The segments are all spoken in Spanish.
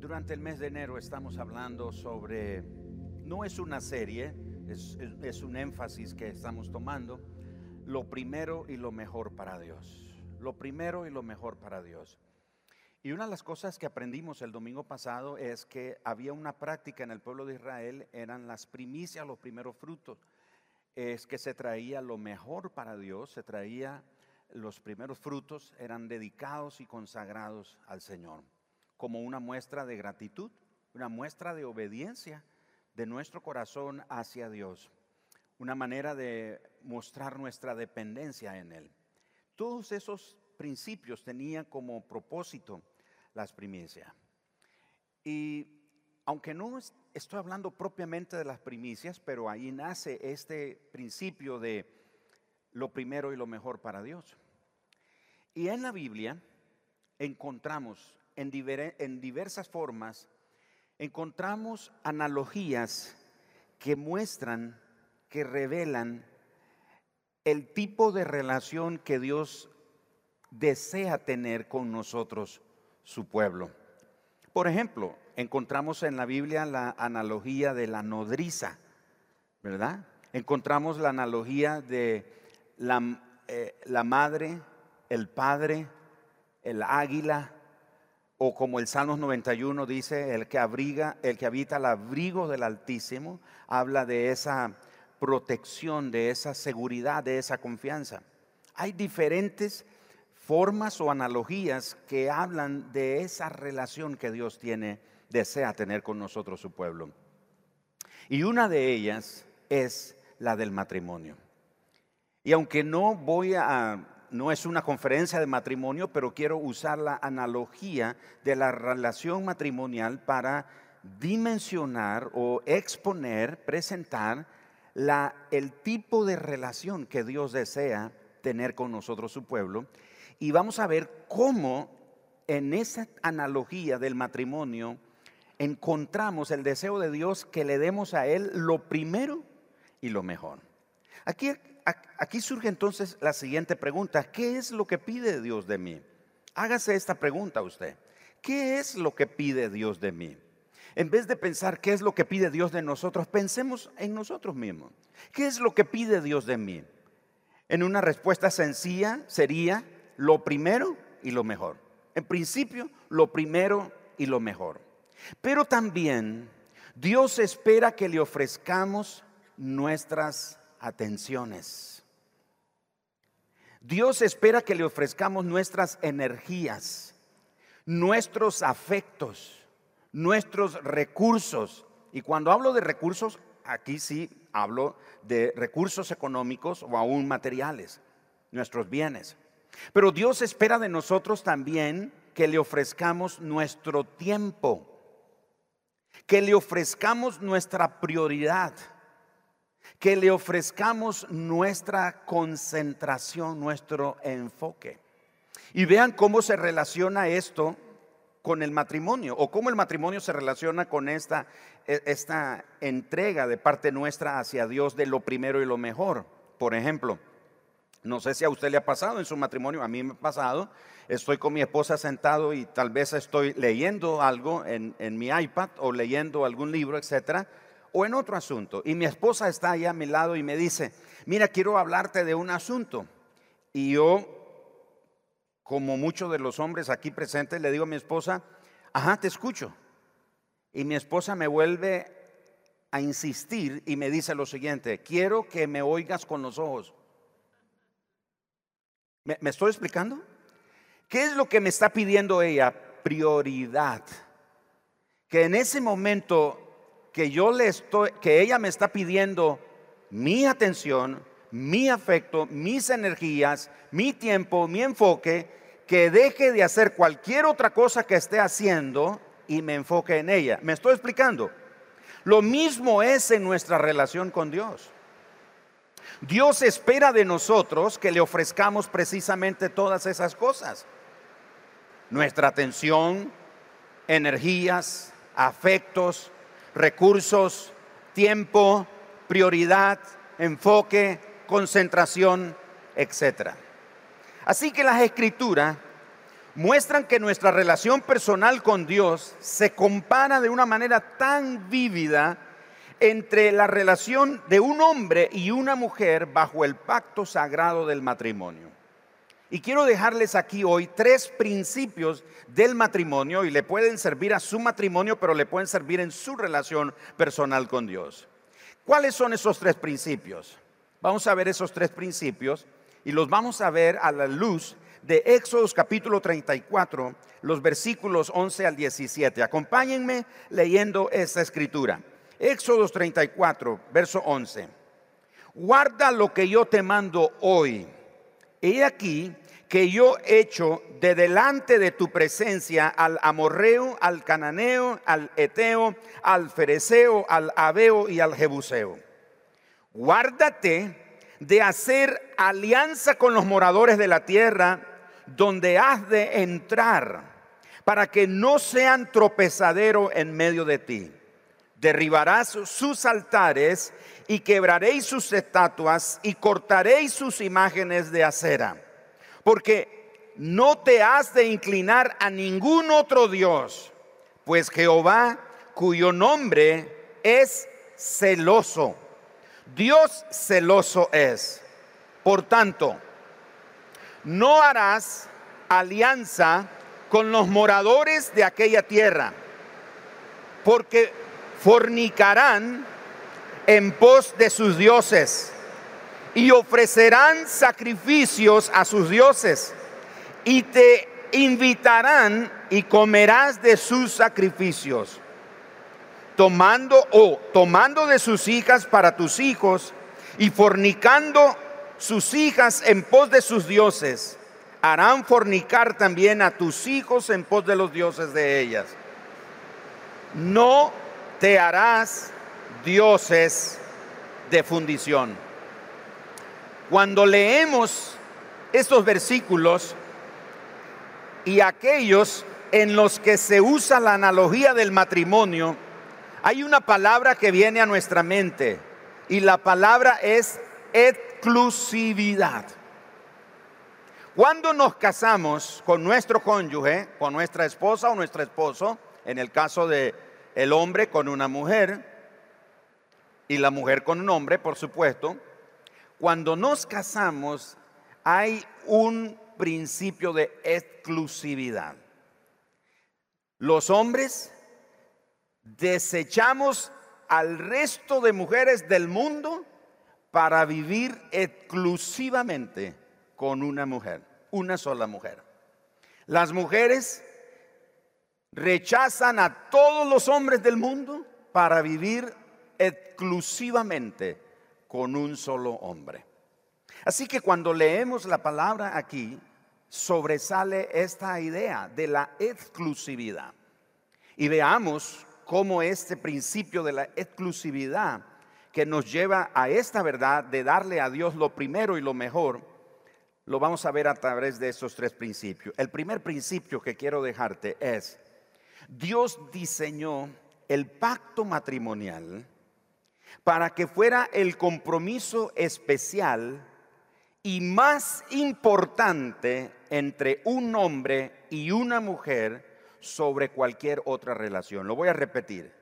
Durante el mes de enero estamos hablando sobre, no es una serie, es, un énfasis que estamos tomando, lo primero y lo mejor para Dios. Lo primero y lo mejor para Dios. Y una de las cosas que aprendimos el domingo pasado es que había una práctica en el pueblo de Israel, eran las primicias, los primeros frutos. Es que se traía lo mejor para Dios, se traía los primeros frutos, eran dedicados y consagrados al Señor, como una muestra de gratitud, una muestra de obediencia de nuestro corazón hacia Dios, una manera de mostrar nuestra dependencia en Él. Todos esos principios tenían como propósito las primicias. Y aunque no es- estoy hablando propiamente de las primicias, pero ahí nace este principio de lo primero y lo mejor para Dios. Y en la Biblia encontramos en, diver- en diversas formas, encontramos analogías que muestran, que revelan el tipo de relación que Dios desea tener con nosotros, su pueblo. Por ejemplo, encontramos en la Biblia la analogía de la nodriza, ¿verdad? Encontramos la analogía de la, eh, la madre, el padre, el águila, o como el Salmos 91 dice, el que abriga, el que habita al abrigo del Altísimo, habla de esa protección, de esa seguridad, de esa confianza. Hay diferentes formas o analogías que hablan de esa relación que Dios tiene, desea tener con nosotros, su pueblo. Y una de ellas es la del matrimonio. Y aunque no voy a, no es una conferencia de matrimonio, pero quiero usar la analogía de la relación matrimonial para dimensionar o exponer, presentar el tipo de relación que Dios desea tener con nosotros, su pueblo. Y vamos a ver cómo en esa analogía del matrimonio encontramos el deseo de Dios que le demos a Él lo primero y lo mejor. Aquí, aquí surge entonces la siguiente pregunta. ¿Qué es lo que pide Dios de mí? Hágase esta pregunta usted. ¿Qué es lo que pide Dios de mí? En vez de pensar qué es lo que pide Dios de nosotros, pensemos en nosotros mismos. ¿Qué es lo que pide Dios de mí? En una respuesta sencilla sería lo primero y lo mejor. En principio, lo primero y lo mejor. Pero también Dios espera que le ofrezcamos nuestras atenciones. Dios espera que le ofrezcamos nuestras energías, nuestros afectos, nuestros recursos. Y cuando hablo de recursos, aquí sí hablo de recursos económicos o aún materiales, nuestros bienes. Pero Dios espera de nosotros también que le ofrezcamos nuestro tiempo, que le ofrezcamos nuestra prioridad, que le ofrezcamos nuestra concentración, nuestro enfoque. Y vean cómo se relaciona esto con el matrimonio o cómo el matrimonio se relaciona con esta, esta entrega de parte nuestra hacia Dios de lo primero y lo mejor. Por ejemplo, no sé si a usted le ha pasado en su matrimonio, a mí me ha pasado. Estoy con mi esposa sentado y tal vez estoy leyendo algo en, en mi iPad o leyendo algún libro, etcétera, o en otro asunto. Y mi esposa está ahí a mi lado y me dice: Mira, quiero hablarte de un asunto. Y yo, como muchos de los hombres aquí presentes, le digo a mi esposa: Ajá, te escucho. Y mi esposa me vuelve a insistir y me dice lo siguiente: Quiero que me oigas con los ojos. ¿Me, ¿Me, estoy explicando? ¿Qué es lo que me está pidiendo ella? Prioridad. Que en ese momento que yo le estoy, que ella me está pidiendo mi atención, mi afecto, mis energías, mi tiempo, mi enfoque, que deje de hacer cualquier otra cosa que esté haciendo y me enfoque en ella. ¿Me estoy explicando? Lo mismo es en nuestra relación con Dios. Dios espera de nosotros que le ofrezcamos precisamente todas esas cosas. Nuestra atención, energías, afectos, recursos, tiempo, prioridad, enfoque, concentración, etc. Así que las escrituras muestran que nuestra relación personal con Dios se compara de una manera tan vívida entre la relación de un hombre y una mujer bajo el pacto sagrado del matrimonio. Y quiero dejarles aquí hoy tres principios del matrimonio y le pueden servir a su matrimonio, pero le pueden servir en su relación personal con Dios. ¿Cuáles son esos tres principios? Vamos a ver esos tres principios y los vamos a ver a la luz de Éxodo capítulo 34, los versículos 11 al 17. Acompáñenme leyendo esta escritura. Éxodo 34, verso 11. Guarda lo que yo te mando hoy he aquí que yo echo de delante de tu presencia al amorreo, al cananeo, al eteo, al fereceo, al aveo y al jebuseo. Guárdate de hacer alianza con los moradores de la tierra donde has de entrar, para que no sean tropezadero en medio de ti. Derribarás sus altares y quebraréis sus estatuas y cortaréis sus imágenes de acera. Porque no te has de inclinar a ningún otro Dios, pues Jehová, cuyo nombre es celoso, Dios celoso es. Por tanto, no harás alianza con los moradores de aquella tierra, porque fornicarán en pos de sus dioses y ofrecerán sacrificios a sus dioses y te invitarán y comerás de sus sacrificios, tomando o tomando de sus hijas para tus hijos y fornicando sus hijas en pos de sus dioses, harán fornicar también a tus hijos en pos de los dioses de ellas. No te harás dioses de fundición. Cuando leemos estos versículos y aquellos en los que se usa la analogía del matrimonio, hay una palabra que viene a nuestra mente y la palabra es exclusividad. Cuando nos casamos con nuestro cónyuge, con nuestra esposa o nuestro esposo, en el caso de el hombre con una mujer, y la mujer con un hombre, por supuesto, cuando nos casamos hay un principio de exclusividad. Los hombres desechamos al resto de mujeres del mundo para vivir exclusivamente con una mujer, una sola mujer. Las mujeres rechazan a todos los hombres del mundo para vivir exclusivamente con un solo hombre. Así que cuando leemos la palabra aquí, sobresale esta idea de la exclusividad. Y veamos cómo este principio de la exclusividad que nos lleva a esta verdad de darle a Dios lo primero y lo mejor, lo vamos a ver a través de estos tres principios. El primer principio que quiero dejarte es, Dios diseñó el pacto matrimonial para que fuera el compromiso especial y más importante entre un hombre y una mujer sobre cualquier otra relación. Lo voy a repetir.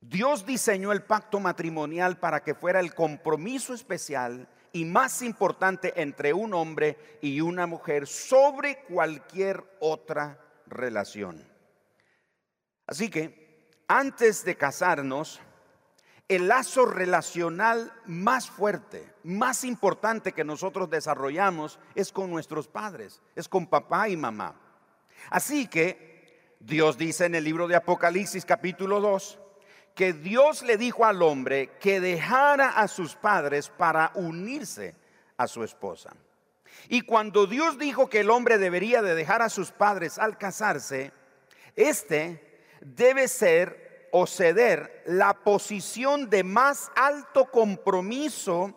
Dios diseñó el pacto matrimonial para que fuera el compromiso especial y más importante entre un hombre y una mujer sobre cualquier otra relación. Así que antes de casarnos, el lazo relacional más fuerte, más importante que nosotros desarrollamos es con nuestros padres, es con papá y mamá. Así que Dios dice en el libro de Apocalipsis capítulo 2 que Dios le dijo al hombre que dejara a sus padres para unirse a su esposa. Y cuando Dios dijo que el hombre debería de dejar a sus padres al casarse, este debe ser o ceder la posición de más alto compromiso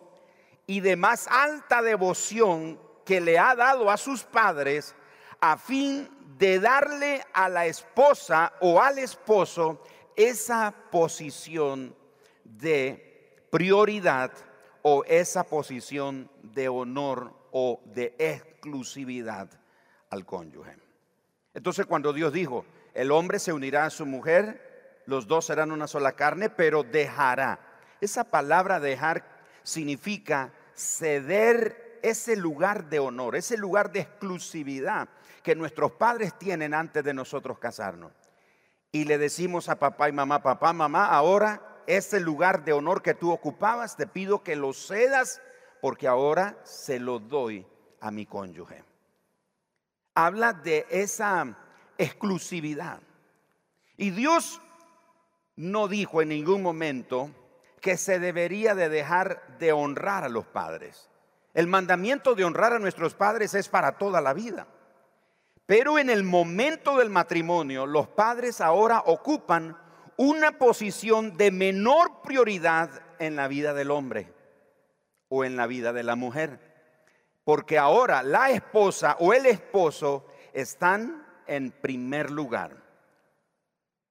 y de más alta devoción que le ha dado a sus padres a fin de darle a la esposa o al esposo esa posición de prioridad o esa posición de honor o de exclusividad al cónyuge. Entonces cuando Dios dijo, el hombre se unirá a su mujer, los dos serán una sola carne, pero dejará. Esa palabra dejar significa ceder ese lugar de honor, ese lugar de exclusividad que nuestros padres tienen antes de nosotros casarnos. Y le decimos a papá y mamá, papá, mamá, ahora ese lugar de honor que tú ocupabas, te pido que lo cedas porque ahora se lo doy a mi cónyuge. Habla de esa exclusividad. Y Dios no dijo en ningún momento que se debería de dejar de honrar a los padres. El mandamiento de honrar a nuestros padres es para toda la vida. Pero en el momento del matrimonio, los padres ahora ocupan una posición de menor prioridad en la vida del hombre o en la vida de la mujer. Porque ahora la esposa o el esposo están en primer lugar.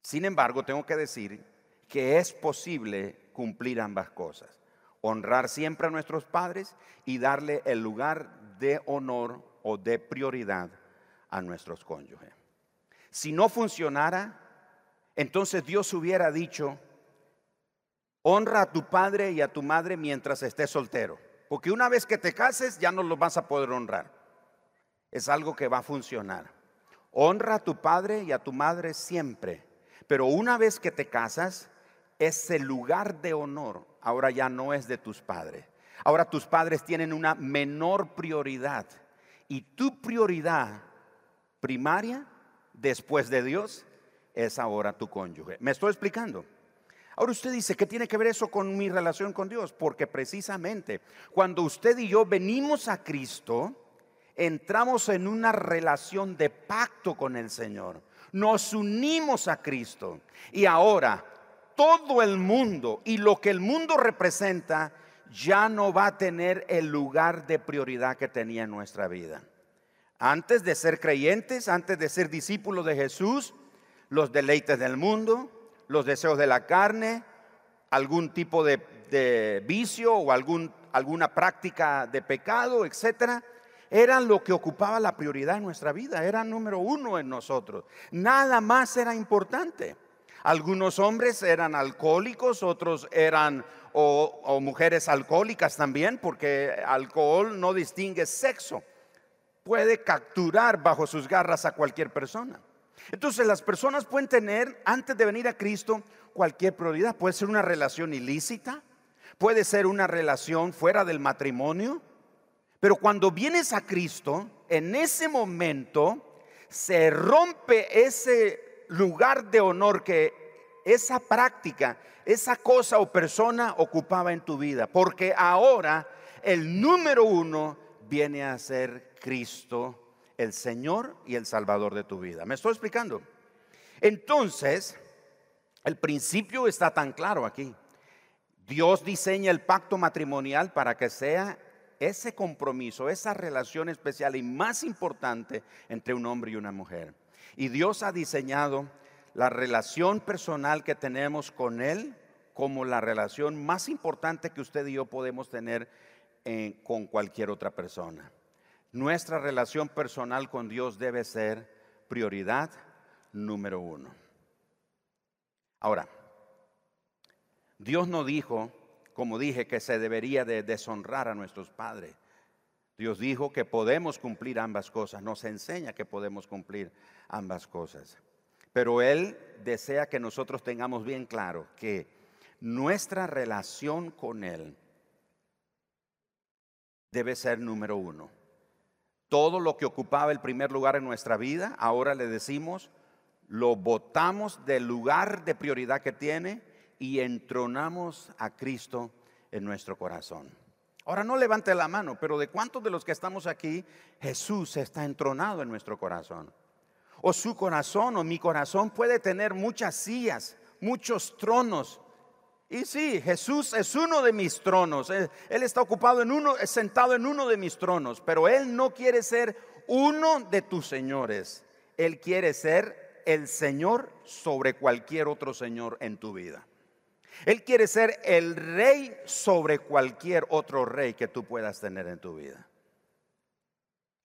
Sin embargo, tengo que decir que es posible cumplir ambas cosas. Honrar siempre a nuestros padres y darle el lugar de honor o de prioridad a nuestros cónyuges. Si no funcionara, entonces Dios hubiera dicho, honra a tu padre y a tu madre mientras estés soltero, porque una vez que te cases ya no los vas a poder honrar. Es algo que va a funcionar. Honra a tu padre y a tu madre siempre, pero una vez que te casas, ese lugar de honor ahora ya no es de tus padres. Ahora tus padres tienen una menor prioridad y tu prioridad primaria después de Dios es ahora tu cónyuge. ¿Me estoy explicando? Ahora usted dice, ¿qué tiene que ver eso con mi relación con Dios? Porque precisamente cuando usted y yo venimos a Cristo, entramos en una relación de pacto con el Señor. Nos unimos a Cristo. Y ahora todo el mundo y lo que el mundo representa ya no va a tener el lugar de prioridad que tenía en nuestra vida. Antes de ser creyentes, antes de ser discípulos de Jesús, los deleites del mundo, los deseos de la carne, algún tipo de, vicio o algún, alguna práctica de pecado, etcétera, eran lo que ocupaba la prioridad en nuestra vida, era número uno en nosotros. Nada más era importante. Algunos hombres eran alcohólicos, otros eran o, o, mujeres alcohólicas también, porque alcohol no distingue sexo. Puede capturar bajo sus garras a cualquier persona. Entonces las personas pueden tener, antes de venir a Cristo, cualquier prioridad. Puede ser una relación ilícita, puede ser una relación fuera del matrimonio, pero cuando vienes a Cristo, en ese momento se rompe ese lugar de honor que esa práctica, esa cosa o persona ocupaba en tu vida, porque ahora el número uno viene a ser Cristo el Señor y el Salvador de tu vida. ¿Me estoy explicando? Entonces, el principio está tan claro aquí. Dios diseña el pacto matrimonial para que sea ese compromiso, esa relación especial y más importante entre un hombre y una mujer. Y Dios ha diseñado la relación personal que tenemos con Él como la relación más importante que usted y yo podemos tener eh, con cualquier otra persona. Nuestra relación personal con Dios debe ser prioridad número uno. Ahora, Dios no dijo, como dije, que se debería de deshonrar a nuestros padres. Dios dijo que podemos cumplir ambas cosas, nos enseña que podemos cumplir ambas cosas. Pero Él desea que nosotros tengamos bien claro que nuestra relación con Él debe ser número uno. Todo lo que ocupaba el primer lugar en nuestra vida, ahora le decimos, lo botamos del lugar de prioridad que tiene y entronamos a Cristo en nuestro corazón. Ahora no levante la mano, pero ¿de cuántos de los que estamos aquí Jesús está entronado en nuestro corazón? O su corazón o mi corazón puede tener muchas sillas, muchos tronos, y sí, Jesús es uno de mis tronos. Él, está ocupado en uno, sentado en uno de mis tronos, pero Él no quiere ser uno de tus señores. Él quiere ser el Señor sobre cualquier otro Señor en tu vida. Él quiere ser el rey sobre cualquier otro rey que tú puedas tener en tu vida.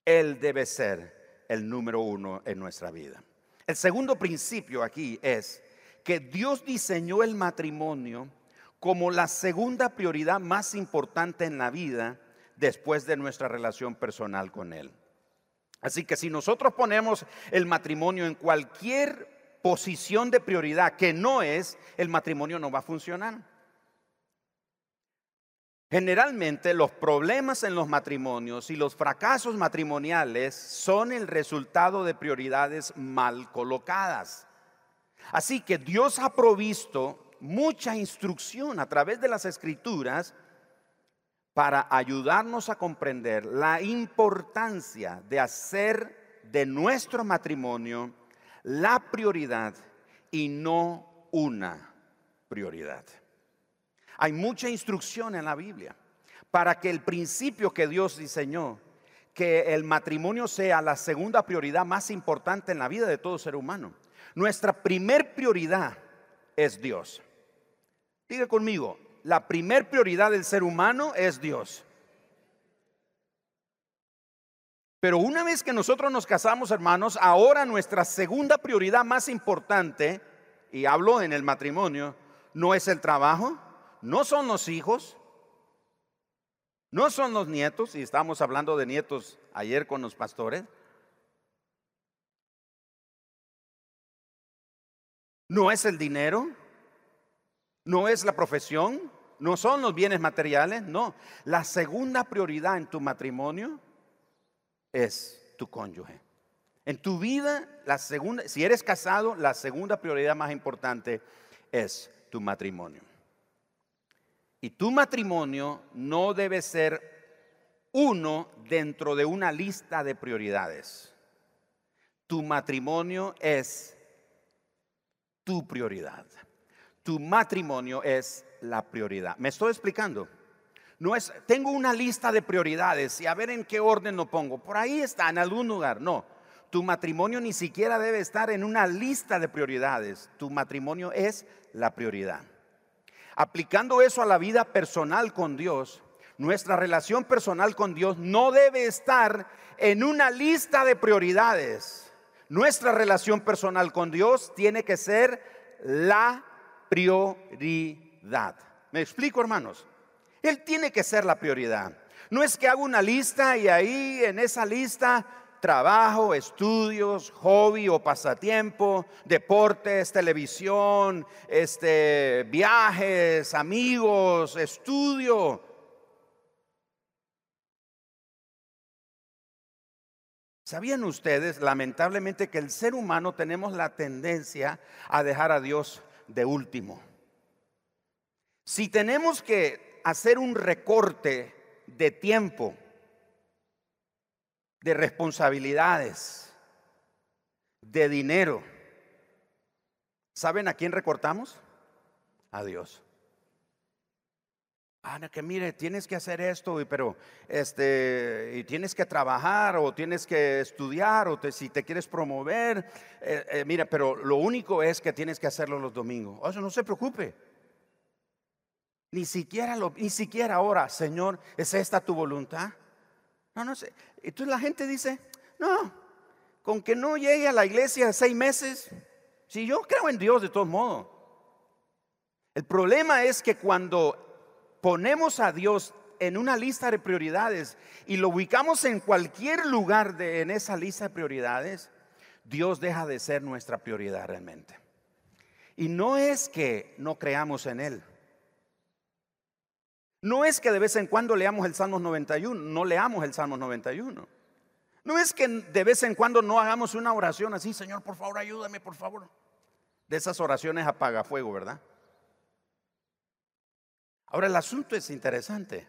Él debe ser el número uno en nuestra vida. El segundo principio aquí es que Dios diseñó el matrimonio como la segunda prioridad más importante en la vida después de nuestra relación personal con Él. Así que si nosotros ponemos el matrimonio en cualquier posición de prioridad que no es, el matrimonio no va a funcionar. Generalmente los problemas en los matrimonios y los fracasos matrimoniales son el resultado de prioridades mal colocadas. Así que Dios ha provisto mucha instrucción a través de las escrituras para ayudarnos a comprender la importancia de hacer de nuestro matrimonio la prioridad y no una prioridad. Hay mucha instrucción en la Biblia para que el principio que Dios diseñó, que el matrimonio sea la segunda prioridad más importante en la vida de todo ser humano. Nuestra primer prioridad es Dios. Diga conmigo, la primer prioridad del ser humano es Dios. Pero una vez que nosotros nos casamos, hermanos, ahora nuestra segunda prioridad más importante, y hablo en el matrimonio, no es el trabajo, no son los hijos, no son los nietos, y estamos hablando de nietos ayer con los pastores. No es el dinero, no es la profesión, no son los bienes materiales, no. La segunda prioridad en tu matrimonio es tu cónyuge. En tu vida, la segunda, si eres casado, la segunda prioridad más importante es tu matrimonio. Y tu matrimonio no debe ser uno dentro de una lista de prioridades. Tu matrimonio es tu prioridad. Tu matrimonio es la prioridad. ¿Me estoy explicando? No es, tengo una lista de prioridades y a ver en qué orden lo pongo. Por ahí está, en algún lugar. No, tu matrimonio ni siquiera debe estar en una lista de prioridades. Tu matrimonio es la prioridad. Aplicando eso a la vida personal con Dios, nuestra relación personal con Dios no debe estar en una lista de prioridades. Nuestra relación personal con Dios tiene que ser la prioridad. ¿Me explico, hermanos? Él tiene que ser la prioridad. No es que haga una lista y ahí en esa lista trabajo, estudios, hobby o pasatiempo, deportes, televisión, este, viajes, amigos, estudio. ¿Sabían ustedes, lamentablemente, que el ser humano tenemos la tendencia a dejar a Dios de último? Si tenemos que hacer un recorte de tiempo, de responsabilidades, de dinero. ¿Saben a quién recortamos? A Dios. Ana, que mire, tienes que hacer esto, pero este, y tienes que trabajar o tienes que estudiar o si te quieres promover, eh, eh, mira, pero lo único es que tienes que hacerlo los domingos. Eso no se preocupe. Ni siquiera, lo, ni siquiera ahora, Señor, ¿es esta tu voluntad? No, no sé. Entonces la gente dice, no, con que no llegue a la iglesia seis meses, si yo creo en Dios de todos modos. El problema es que cuando ponemos a Dios en una lista de prioridades y lo ubicamos en cualquier lugar de, en esa lista de prioridades, Dios deja de ser nuestra prioridad realmente. Y no es que no creamos en Él. No es que de vez en cuando leamos el Salmo 91, no leamos el Salmo 91. No es que de vez en cuando no hagamos una oración así, Señor, por favor, ayúdame, por favor. De esas oraciones apaga fuego, ¿verdad? Ahora el asunto es interesante.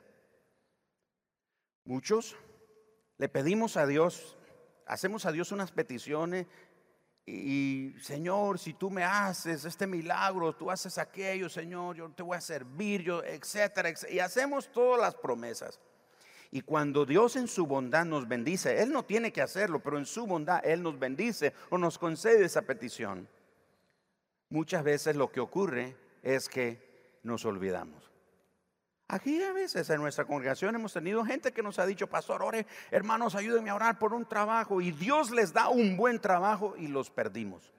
Muchos le pedimos a Dios, hacemos a Dios unas peticiones y Señor, si tú me haces este milagro, tú haces aquello, Señor, yo te voy a servir, yo, etcétera, etcétera. Y hacemos todas las promesas. Y cuando Dios en su bondad nos bendice, Él no tiene que hacerlo, pero en su bondad Él nos bendice o nos concede esa petición. Muchas veces lo que ocurre es que nos olvidamos. Aquí a veces en nuestra congregación hemos tenido gente que nos ha dicho, pastor, ore, hermanos, ayúdenme a orar por un trabajo. Y Dios les da un buen trabajo y los perdimos.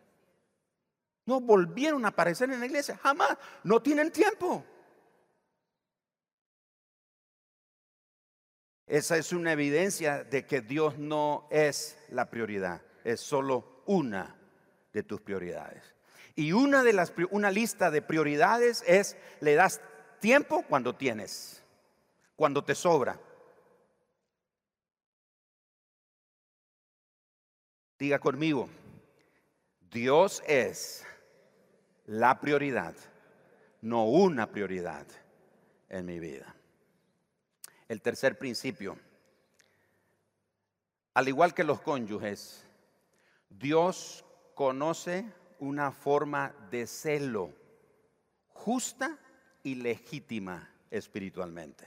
No volvieron a aparecer en la iglesia, jamás. No tienen tiempo. Esa es una evidencia de que Dios no es la prioridad, es solo una de tus prioridades. Y una de las una lista de prioridades es le das tiempo cuando tienes, cuando te sobra. Diga conmigo, Dios es la prioridad, no una prioridad en mi vida. El tercer principio, al igual que los cónyuges, Dios conoce una forma de celo justa y legítima espiritualmente.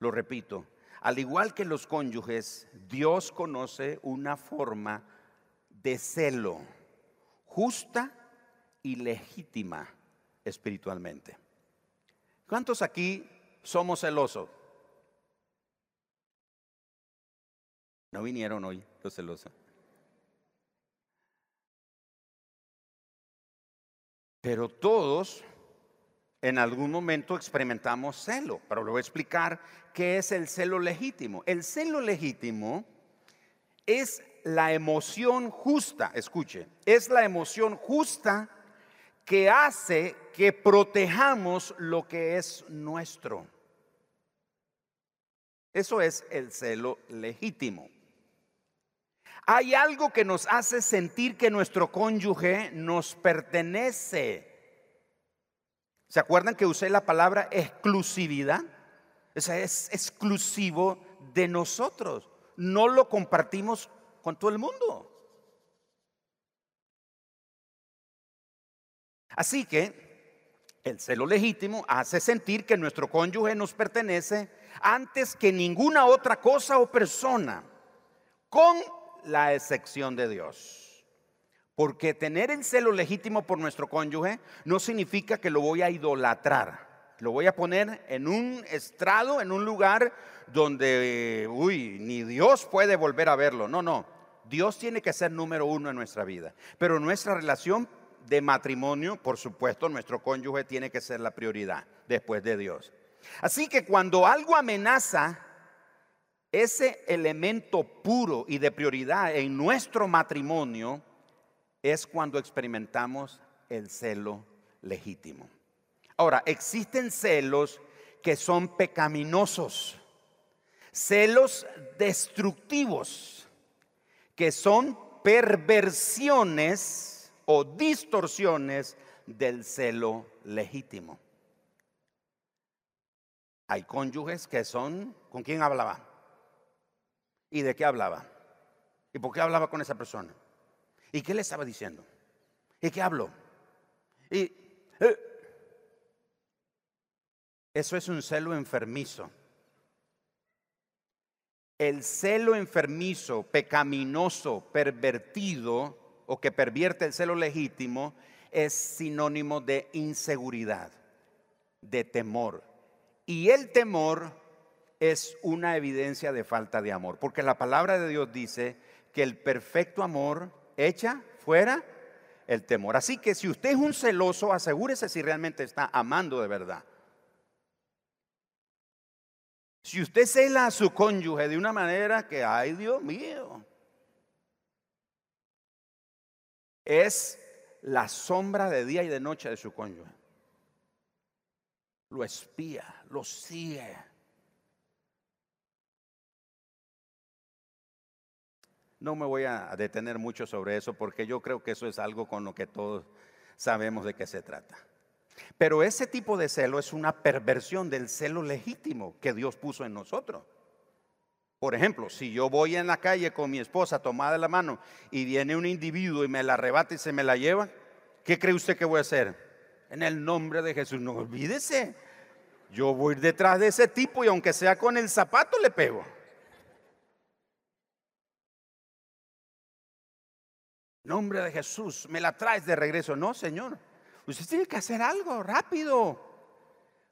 Lo repito, al igual que los cónyuges, Dios conoce una forma de celo justa y legítima espiritualmente. ¿Cuántos aquí somos celosos? No vinieron hoy los celosos. Pero todos en algún momento experimentamos celo, pero le voy a explicar qué es el celo legítimo. El celo legítimo es la emoción justa, escuche, es la emoción justa que hace que protejamos lo que es nuestro. Eso es el celo legítimo. Hay algo que nos hace sentir que nuestro cónyuge nos pertenece ¿Se acuerdan que usé la palabra exclusividad? O es exclusivo de nosotros. No lo compartimos con todo el mundo. Así que el celo legítimo hace sentir que nuestro cónyuge nos pertenece antes que ninguna otra cosa o persona, con la excepción de Dios. Porque tener el celo legítimo por nuestro cónyuge no significa que lo voy a idolatrar. Lo voy a poner en un estrado, en un lugar donde, uy, ni Dios puede volver a verlo. No, no. Dios tiene que ser número uno en nuestra vida. Pero nuestra relación de matrimonio, por supuesto, nuestro cónyuge tiene que ser la prioridad después de Dios. Así que cuando algo amenaza ese elemento puro y de prioridad en nuestro matrimonio, es cuando experimentamos el celo legítimo. Ahora, existen celos que son pecaminosos, celos destructivos, que son perversiones o distorsiones del celo legítimo. Hay cónyuges que son, ¿con quién hablaba? ¿Y de qué hablaba? ¿Y por qué hablaba con esa persona? ¿Y qué le estaba diciendo? ¿Y qué habló? Y eh, eso es un celo enfermizo. El celo enfermizo, pecaminoso, pervertido o que pervierte el celo legítimo es sinónimo de inseguridad, de temor. Y el temor es una evidencia de falta de amor, porque la palabra de Dios dice que el perfecto amor echa fuera el temor. Así que si usted es un celoso, asegúrese si realmente está amando de verdad. Si usted cela a su cónyuge de una manera que, ay Dios mío, es la sombra de día y de noche de su cónyuge. Lo espía, lo sigue. No me voy a detener mucho sobre eso porque yo creo que eso es algo con lo que todos sabemos de qué se trata. Pero ese tipo de celo es una perversión del celo legítimo que Dios puso en nosotros. Por ejemplo, si yo voy en la calle con mi esposa tomada de la mano y viene un individuo y me la arrebata y se me la lleva, ¿qué cree usted que voy a hacer? En el nombre de Jesús, no olvídese. Yo voy detrás de ese tipo y aunque sea con el zapato le pego. Nombre de Jesús, me la traes de regreso. No, Señor. Usted tiene que hacer algo rápido.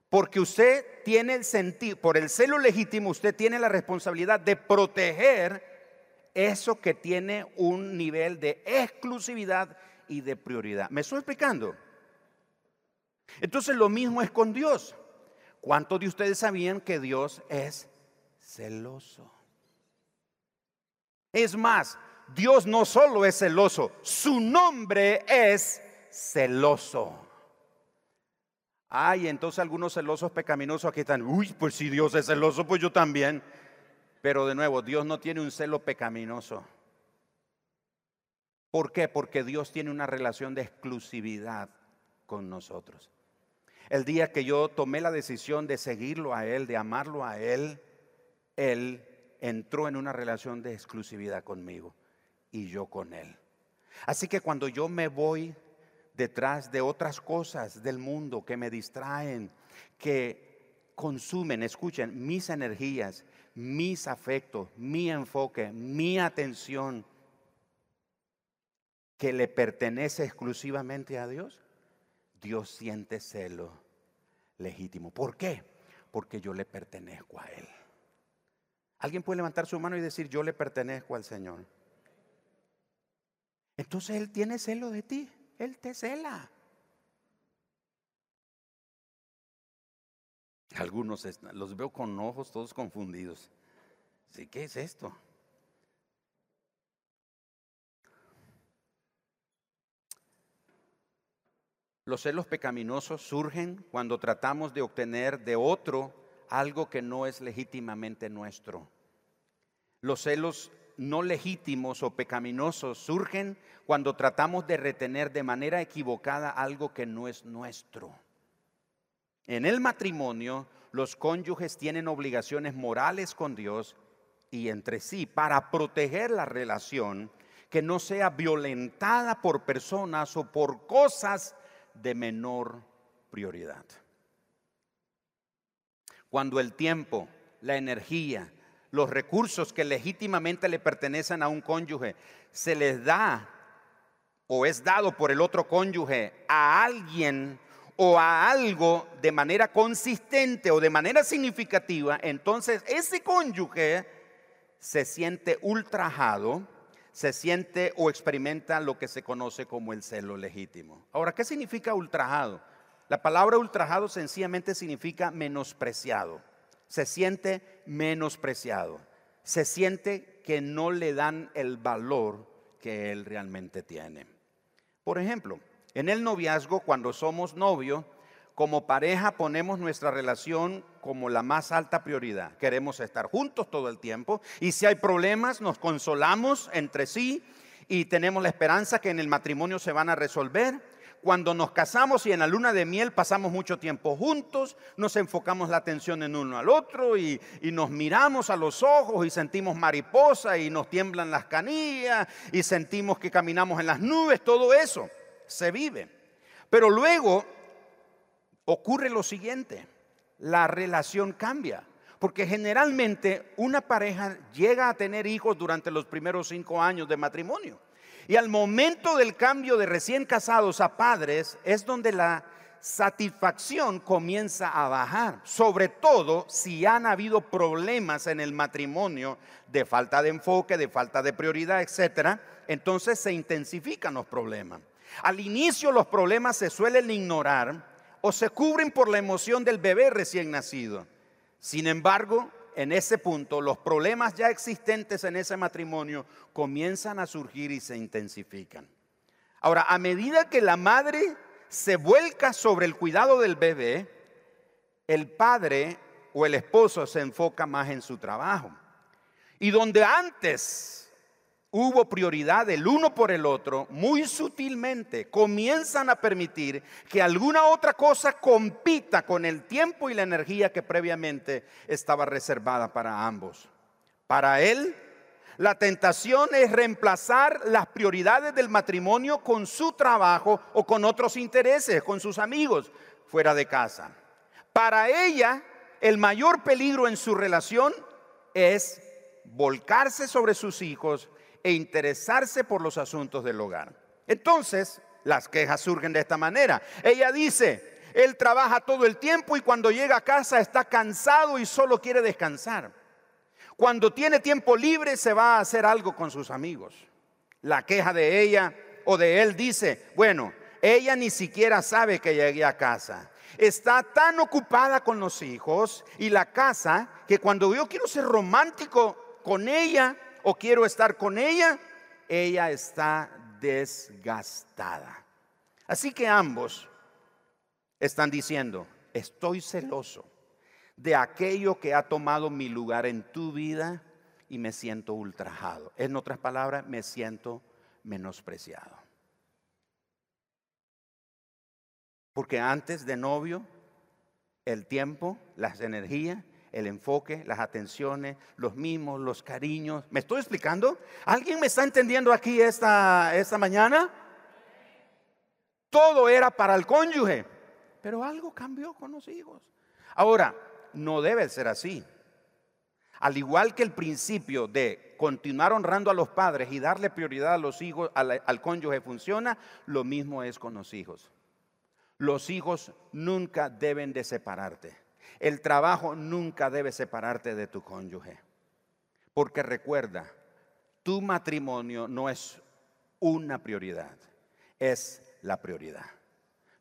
Porque usted tiene el sentido, por el celo legítimo, usted tiene la responsabilidad de proteger eso que tiene un nivel de exclusividad y de prioridad. ¿Me estoy explicando? Entonces lo mismo es con Dios. ¿Cuántos de ustedes sabían que Dios es celoso? Es más, Dios no solo es celoso, su nombre es celoso. Ay, entonces algunos celosos pecaminosos aquí están, uy, pues si Dios es celoso, pues yo también. Pero de nuevo, Dios no tiene un celo pecaminoso. ¿Por qué? Porque Dios tiene una relación de exclusividad con nosotros. El día que yo tomé la decisión de seguirlo a Él, de amarlo a Él, Él entró en una relación de exclusividad conmigo y yo con Él. Así que cuando yo me voy detrás de otras cosas del mundo que me distraen, que consumen, escuchen, mis energías, mis afectos, mi enfoque, mi atención, que le pertenece exclusivamente a Dios, Dios siente celo legítimo. ¿Por qué? Porque yo le pertenezco a Él. ¿Alguien puede levantar su mano y decir, yo le pertenezco al Señor? Entonces Él tiene celo de ti. Él te cela. Algunos los veo con ojos todos confundidos. ¿Sí, ¿Qué es esto? Los celos pecaminosos surgen cuando tratamos de obtener de otro algo que no es legítimamente nuestro. Los celos no legítimos o pecaminosos surgen cuando tratamos de retener de manera equivocada algo que no es nuestro. En el matrimonio, los cónyuges tienen obligaciones morales con Dios y entre sí para proteger la relación que no sea violentada por personas o por cosas de menor prioridad. Cuando el tiempo, la energía, los recursos que legítimamente le pertenecen a un cónyuge se les da o es dado por el otro cónyuge a alguien o a algo de manera consistente o de manera significativa, entonces ese cónyuge se siente ultrajado se siente o experimenta lo que se conoce como el celo legítimo. Ahora, ¿qué significa ultrajado? La palabra ultrajado sencillamente significa menospreciado. Se siente menospreciado. Se siente que no le dan el valor que él realmente tiene. Por ejemplo, en el noviazgo, cuando somos novios, como pareja ponemos nuestra relación como la más alta prioridad. Queremos estar juntos todo el tiempo y si hay problemas nos consolamos entre sí y tenemos la esperanza que en el matrimonio se van a resolver. Cuando nos casamos y en la luna de miel pasamos mucho tiempo juntos, nos enfocamos la atención en uno al otro y, nos miramos a los ojos y sentimos mariposa y nos tiemblan las canillas y sentimos que caminamos en las nubes, todo eso se vive. Pero luego ocurre lo siguiente, la relación cambia. Porque generalmente una pareja llega a tener hijos durante los primeros cinco años de matrimonio. Y al momento del cambio de recién casados a padres es donde la satisfacción comienza a bajar, sobre todo si han habido problemas en el matrimonio de falta de enfoque, de falta de prioridad, etcétera, entonces se intensifican los problemas. Al inicio los problemas se suelen ignorar o se cubren por la emoción del bebé recién nacido. Sin embargo, en ese punto, los problemas ya existentes en ese matrimonio comienzan a surgir y se intensifican. Ahora, a medida que la madre se vuelca sobre el cuidado del bebé, el padre o el esposo se enfoca más en su trabajo. Y donde antes hubo prioridad el uno por el otro, muy sutilmente comienzan a permitir que alguna otra cosa compita con el tiempo y la energía que previamente estaba reservada para ambos. Para él, la tentación es reemplazar las prioridades del matrimonio con su trabajo o con otros intereses, con sus amigos fuera de casa. Para ella, el mayor peligro en su relación es volcarse sobre sus hijos e interesarse por los asuntos del hogar. Entonces, las quejas surgen de esta manera. Ella dice, Él trabaja todo el tiempo y cuando llega a casa está cansado y solo quiere descansar. Cuando tiene tiempo libre se va a hacer algo con sus amigos. La queja de ella o de él dice, bueno, ella ni siquiera sabe que llegué a casa. Está tan ocupada con los hijos y la casa que cuando yo quiero ser romántico con ella o quiero estar con ella, ella está desgastada. Así que ambos están diciendo, estoy celoso de aquello que ha tomado mi lugar en tu vida y me siento ultrajado. En otras palabras, me siento menospreciado. Porque antes de novio, el tiempo, las energías, el enfoque, las atenciones, los mimos, los cariños. ¿Me estoy explicando? ¿Alguien me está entendiendo aquí esta, esta mañana? Todo era para el cónyuge, pero algo cambió con los hijos. Ahora, no debe ser así. Al igual que el principio de continuar honrando a los padres y darle prioridad a los hijos, al, al cónyuge funciona, lo mismo es con los hijos. Los hijos nunca deben de separarte. El trabajo nunca debe separarte de tu cónyuge. Porque recuerda, tu matrimonio no es una prioridad, es la prioridad.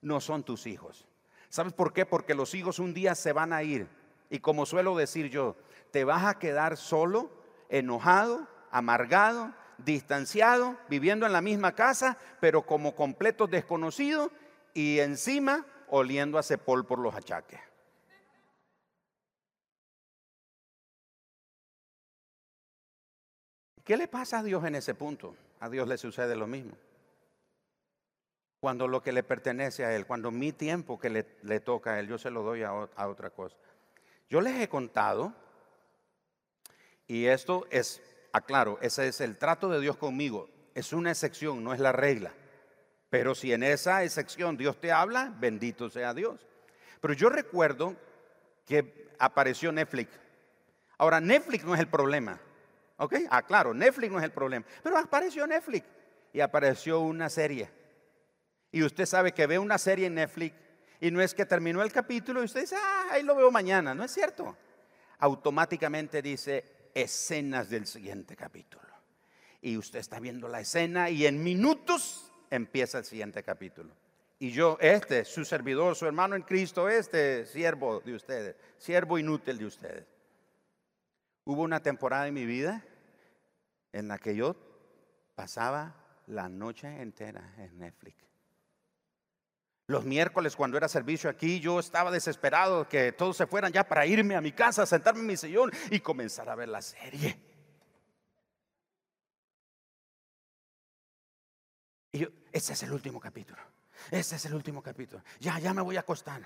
No son tus hijos. ¿Sabes por qué? Porque los hijos un día se van a ir. Y como suelo decir yo, te vas a quedar solo, enojado, amargado, distanciado, viviendo en la misma casa, pero como completo desconocido y encima oliendo a cepol por los achaques. ¿Qué le pasa a Dios en ese punto? A Dios le sucede lo mismo. Cuando lo que le pertenece a Él, cuando mi tiempo que le, toca a Él, yo se lo doy a, a otra cosa. Yo les he contado, y esto es, aclaro, ese es el trato de Dios conmigo. Es una excepción, no es la regla. Pero si en esa excepción Dios te habla, bendito sea Dios. Pero yo recuerdo que apareció Netflix. Ahora, Netflix no es el problema. ¿Ok? Ah, claro, Netflix no es el problema. Pero apareció Netflix y apareció una serie. Y usted sabe que ve una serie en Netflix y no es que terminó el capítulo y usted dice, ah, ahí lo veo mañana. No es cierto. Automáticamente dice escenas del siguiente capítulo. Y usted está viendo la escena y en minutos empieza el siguiente capítulo. Y yo, este, su servidor, su hermano en Cristo, este siervo de ustedes, siervo inútil de ustedes. Hubo una temporada en mi vida en la que yo pasaba la noche entera en Netflix. Los miércoles cuando era servicio aquí, yo estaba desesperado que todos se fueran ya para irme a mi casa, sentarme en mi sillón y comenzar a ver la serie. Y yo, ese es el último capítulo. Ese es el último capítulo. Ya, ya me voy a acostar.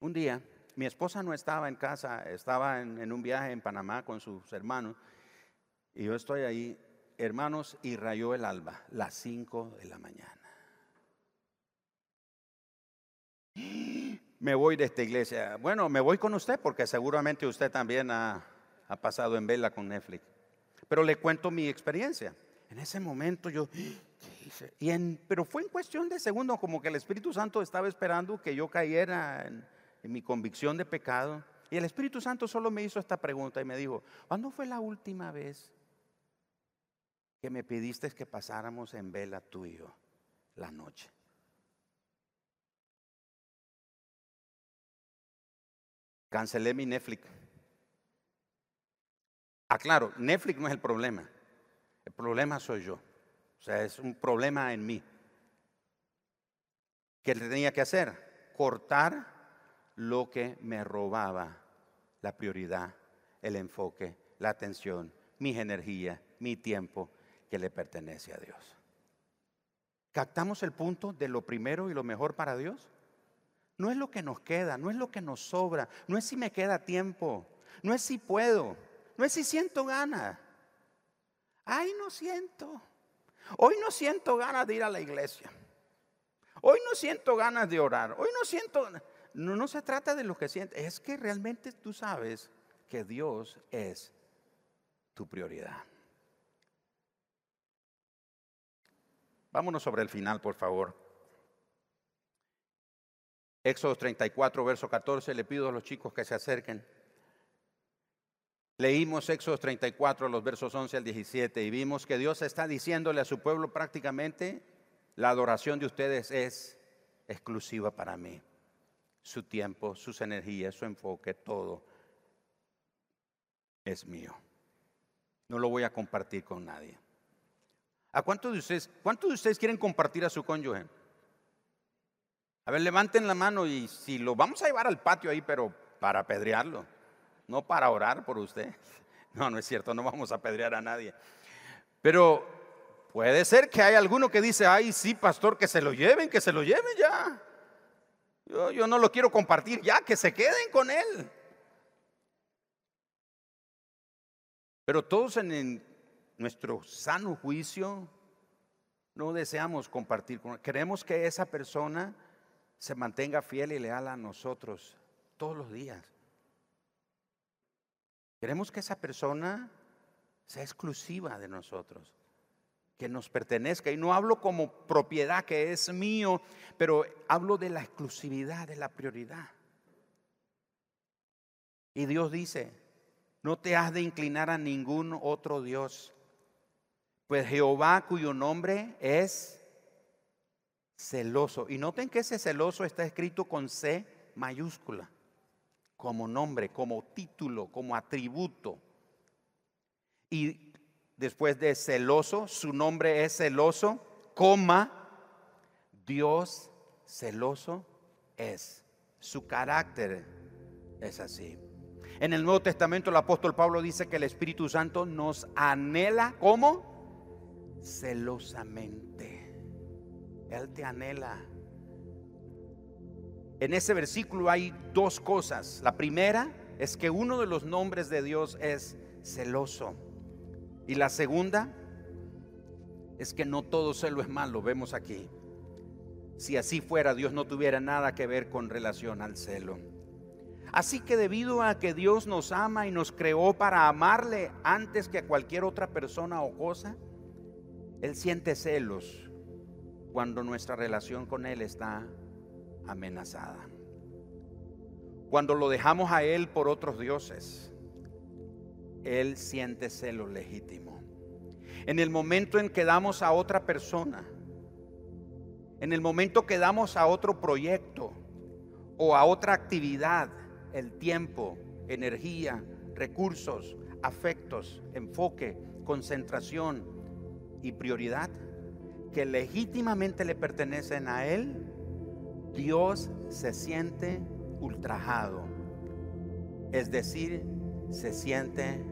Un día, mi esposa no estaba en casa, estaba en, un viaje en Panamá con sus hermanos. Y yo estoy ahí, hermanos, y rayó el alba, las 5 de la mañana. Me voy de esta iglesia. Bueno, me voy con usted porque seguramente usted también ha, ha pasado en vela con Netflix. Pero le cuento mi experiencia. En ese momento yo, y en, pero fue en cuestión de segundos, como que el Espíritu Santo estaba esperando que yo cayera en, en mi convicción de pecado. Y el Espíritu Santo solo me hizo esta pregunta y me dijo, ¿cuándo fue la última vez que me pidiste que pasáramos en vela tú y yo la noche? Cancelé mi Netflix. Aclaro, Netflix no es el problema. El problema soy yo. O sea, es un problema en mí. ¿Qué tenía que hacer? Cortar lo que me robaba la prioridad, el enfoque, la atención, mis energías, mi tiempo que le pertenece a Dios. ¿Captamos el punto de lo primero y lo mejor para Dios? No es lo que nos queda, no es lo que nos sobra, no es si me queda tiempo, no es si puedo, no es si siento ganas. Ay, no siento. Hoy no siento ganas de ir a la iglesia. Hoy no siento ganas de orar. Hoy no siento... No, se trata de lo que sientes. Es que realmente tú sabes que Dios es tu prioridad. Vámonos sobre el final, por favor. Éxodo 34, verso 14, le pido a los chicos que se acerquen. Leímos Éxodo 34, los versos 11 al 17, y vimos que Dios está diciéndole a su pueblo prácticamente, la adoración de ustedes es exclusiva para mí. Su tiempo, sus energías, su enfoque, todo es mío. No lo voy a compartir con nadie. ¿A cuántos de ustedes, cuántos de ustedes quieren compartir a su cónyuge? A ver, levanten la mano y si lo vamos a llevar al patio ahí, pero para apedrearlo, no para orar por usted. No, no es cierto, no vamos a apedrear a nadie. Pero puede ser que hay alguno que dice, ay, sí, pastor, que se lo lleven, que se lo lleven ya. Yo, no lo quiero compartir ya, que se queden con él. Pero todos en nuestro sano juicio no deseamos compartir con Queremos que esa persona se mantenga fiel y leal a nosotros todos los días. Queremos que esa persona sea exclusiva de nosotros, que nos pertenezca. Y no hablo como propiedad que es mío, pero hablo de la exclusividad, de la prioridad. Y Dios dice, no te has de inclinar a ningún otro Dios, pues Jehová cuyo nombre es celoso. Y noten que ese celoso está escrito con C mayúscula, como nombre, como título, como atributo. Y después de celoso, su nombre es celoso, coma, Dios celoso es. Su carácter es así. En el Nuevo Testamento el apóstol Pablo dice que el Espíritu Santo nos anhela como celosamente. Él te anhela. En ese versículo hay dos cosas. La primera es que uno de los nombres de Dios es celoso. Y la segunda es que no todo celo es malo, vemos aquí. Si así fuera, Dios no tuviera nada que ver con relación al celo. Así que debido a que Dios nos ama y nos creó para amarle antes que a cualquier otra persona o cosa, Él siente celos cuando nuestra relación con Él está amenazada. Cuando lo dejamos a Él por otros dioses, Él siente celo legítimo. En el momento en que damos a otra persona, en el momento que damos a otro proyecto o a otra actividad, el tiempo, energía, recursos, afectos, enfoque, concentración y prioridad, que legítimamente le pertenecen a Él, Dios se siente ultrajado. Es decir, se siente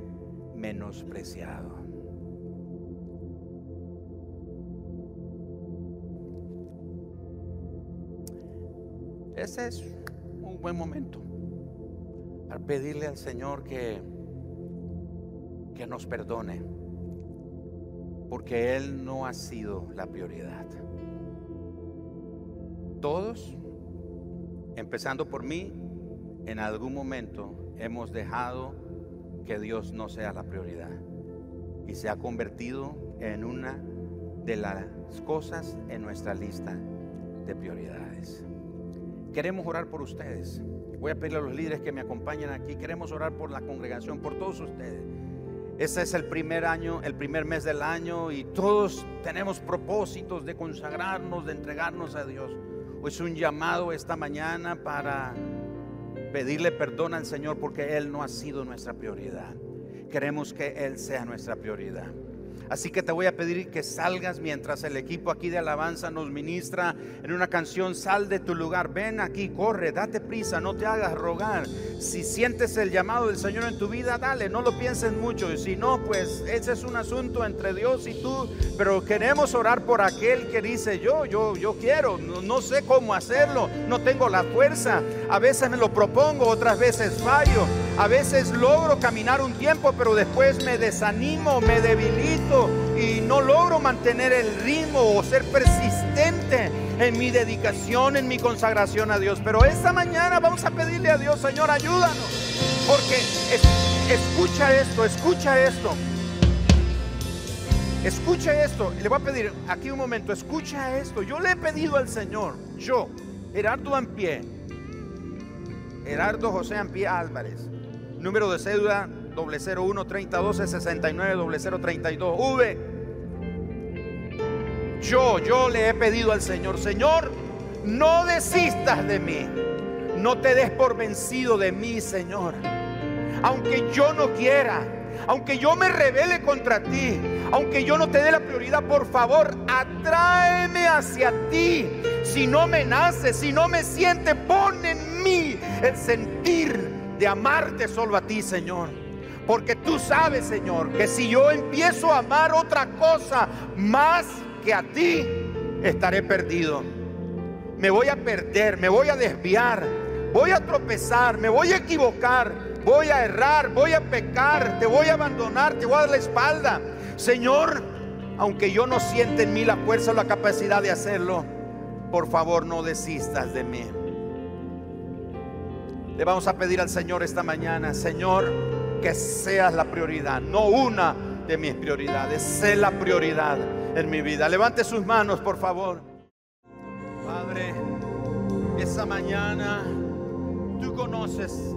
menospreciado. Ese es un buen momento para pedirle al Señor que, que nos perdone porque Él no ha sido la prioridad. Todos, empezando por mí, en algún momento hemos dejado que Dios no sea la prioridad y se ha convertido en una de las cosas en nuestra lista de prioridades. Queremos orar por ustedes. Voy a pedirle a los líderes que me acompañen aquí. Queremos orar por la congregación, por todos ustedes. Ese es el primer año, el primer mes del año y todos tenemos propósitos de consagrarnos, de entregarnos a Dios. Hoy es un llamado esta mañana para pedirle perdón al Señor porque Él no ha sido nuestra prioridad. Queremos que Él sea nuestra prioridad. Así que te voy a pedir que salgas mientras el equipo aquí de alabanza nos ministra en una canción, sal de tu lugar, ven aquí, corre, date prisa, no te hagas rogar. Si sientes el llamado del Señor en tu vida, dale, no lo pienses mucho. Y si no, pues ese es un asunto entre Dios y tú. Pero queremos orar por aquel que dice, yo, yo, yo quiero, no, no sé cómo hacerlo, no tengo la fuerza. A veces me lo propongo, otras veces fallo. A veces logro caminar un tiempo, pero después me desanimo, me debilito y no logro mantener el ritmo o ser persistente en mi dedicación, en mi consagración a Dios. Pero esta mañana vamos a pedirle a Dios, Señor, ayúdanos. Porque escucha esto, escucha esto. Escucha esto. Le voy a pedir aquí un momento, escucha esto. Yo le he pedido al Señor, yo, Gerardo pie Gerardo José Ampía Álvarez. Número de cédula 001 3012 69 0032. V. Yo, yo le he pedido al Señor, Señor, no desistas de mí. No te des por vencido de mí, Señor. Aunque yo no quiera, aunque yo me revele contra ti, aunque yo no te dé la prioridad, por favor, atráeme hacia ti. Si no me nace, si no me siente, pon en mí el sentir de amarte solo a ti, Señor. Porque tú sabes, Señor, que si yo empiezo a amar otra cosa más a ti, estaré perdido. Me voy a perder, me voy a desviar, voy a tropezar, me voy a equivocar, voy a errar, voy a pecar, te voy a abandonar, te voy a dar la espalda. Señor, aunque yo no siente en mí la fuerza o la capacidad de hacerlo, por favor no desistas de mí. Le vamos a pedir al Señor esta mañana, Señor, que seas la prioridad, no una de mis prioridades, sé la prioridad en mi vida. Levante sus manos, por favor. Padre, esa mañana tú conoces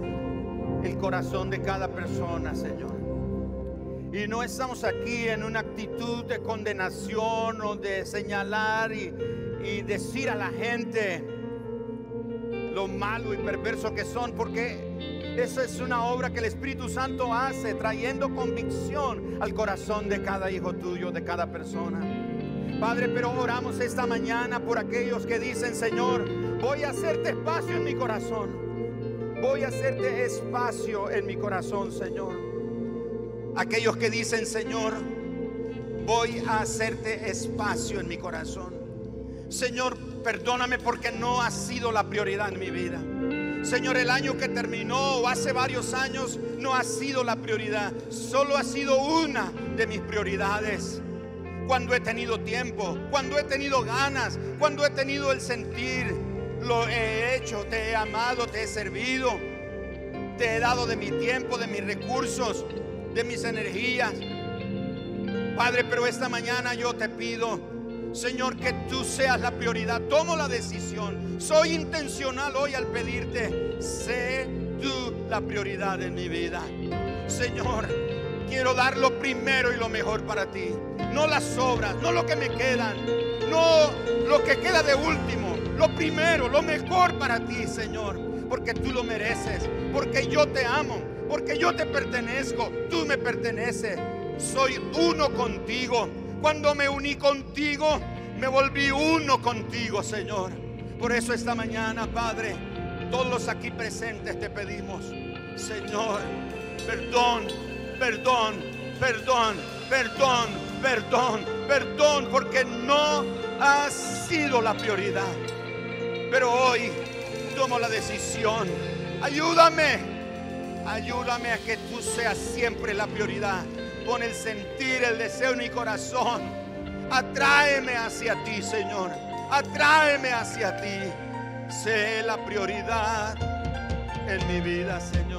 el corazón de cada persona, Señor. Y no estamos aquí en una actitud de condenación o de señalar y, decir a la gente, lo malo y perverso que son, porque esa es una obra que el Espíritu Santo hace, trayendo convicción al corazón de cada hijo tuyo, de cada persona. Padre, pero oramos esta mañana por aquellos que dicen, Señor, voy a hacerte espacio en mi corazón. Voy a hacerte espacio en mi corazón, Señor. Aquellos que dicen, Señor, voy a hacerte espacio en mi corazón. Señor, perdóname porque no ha sido la prioridad en mi vida. Señor, el año que terminó o hace varios años no ha sido la prioridad. Solo ha sido una de mis prioridades. Cuando he tenido tiempo, cuando he tenido ganas, cuando he tenido el sentir, lo he hecho, te he amado, te he servido, te he dado de mi tiempo, de mis recursos, de mis energías. Padre, pero esta mañana yo te pido Señor, que tú seas la prioridad. Tomo la decisión. Soy intencional hoy al pedirte, sé tú la prioridad en mi vida. Señor, quiero dar lo primero y lo mejor para ti. No las sobras, no lo que me quedan, no lo que queda de último. Lo primero, lo mejor para ti, Señor. Porque tú lo mereces, porque yo te amo, porque yo te pertenezco, tú me perteneces. Soy uno contigo. Cuando me uní contigo, me volví uno contigo, Señor. Por eso esta mañana, Padre, todos los aquí presentes te pedimos, Señor, perdón, perdón, perdón, perdón, perdón, perdón, porque no ha sido la prioridad. Pero hoy tomo la decisión. Ayúdame, ayúdame a que tú seas siempre la prioridad con el sentir, el deseo en mi corazón. Atráeme hacia ti, Señor. Atráeme hacia ti. Sé la prioridad en mi vida, Señor.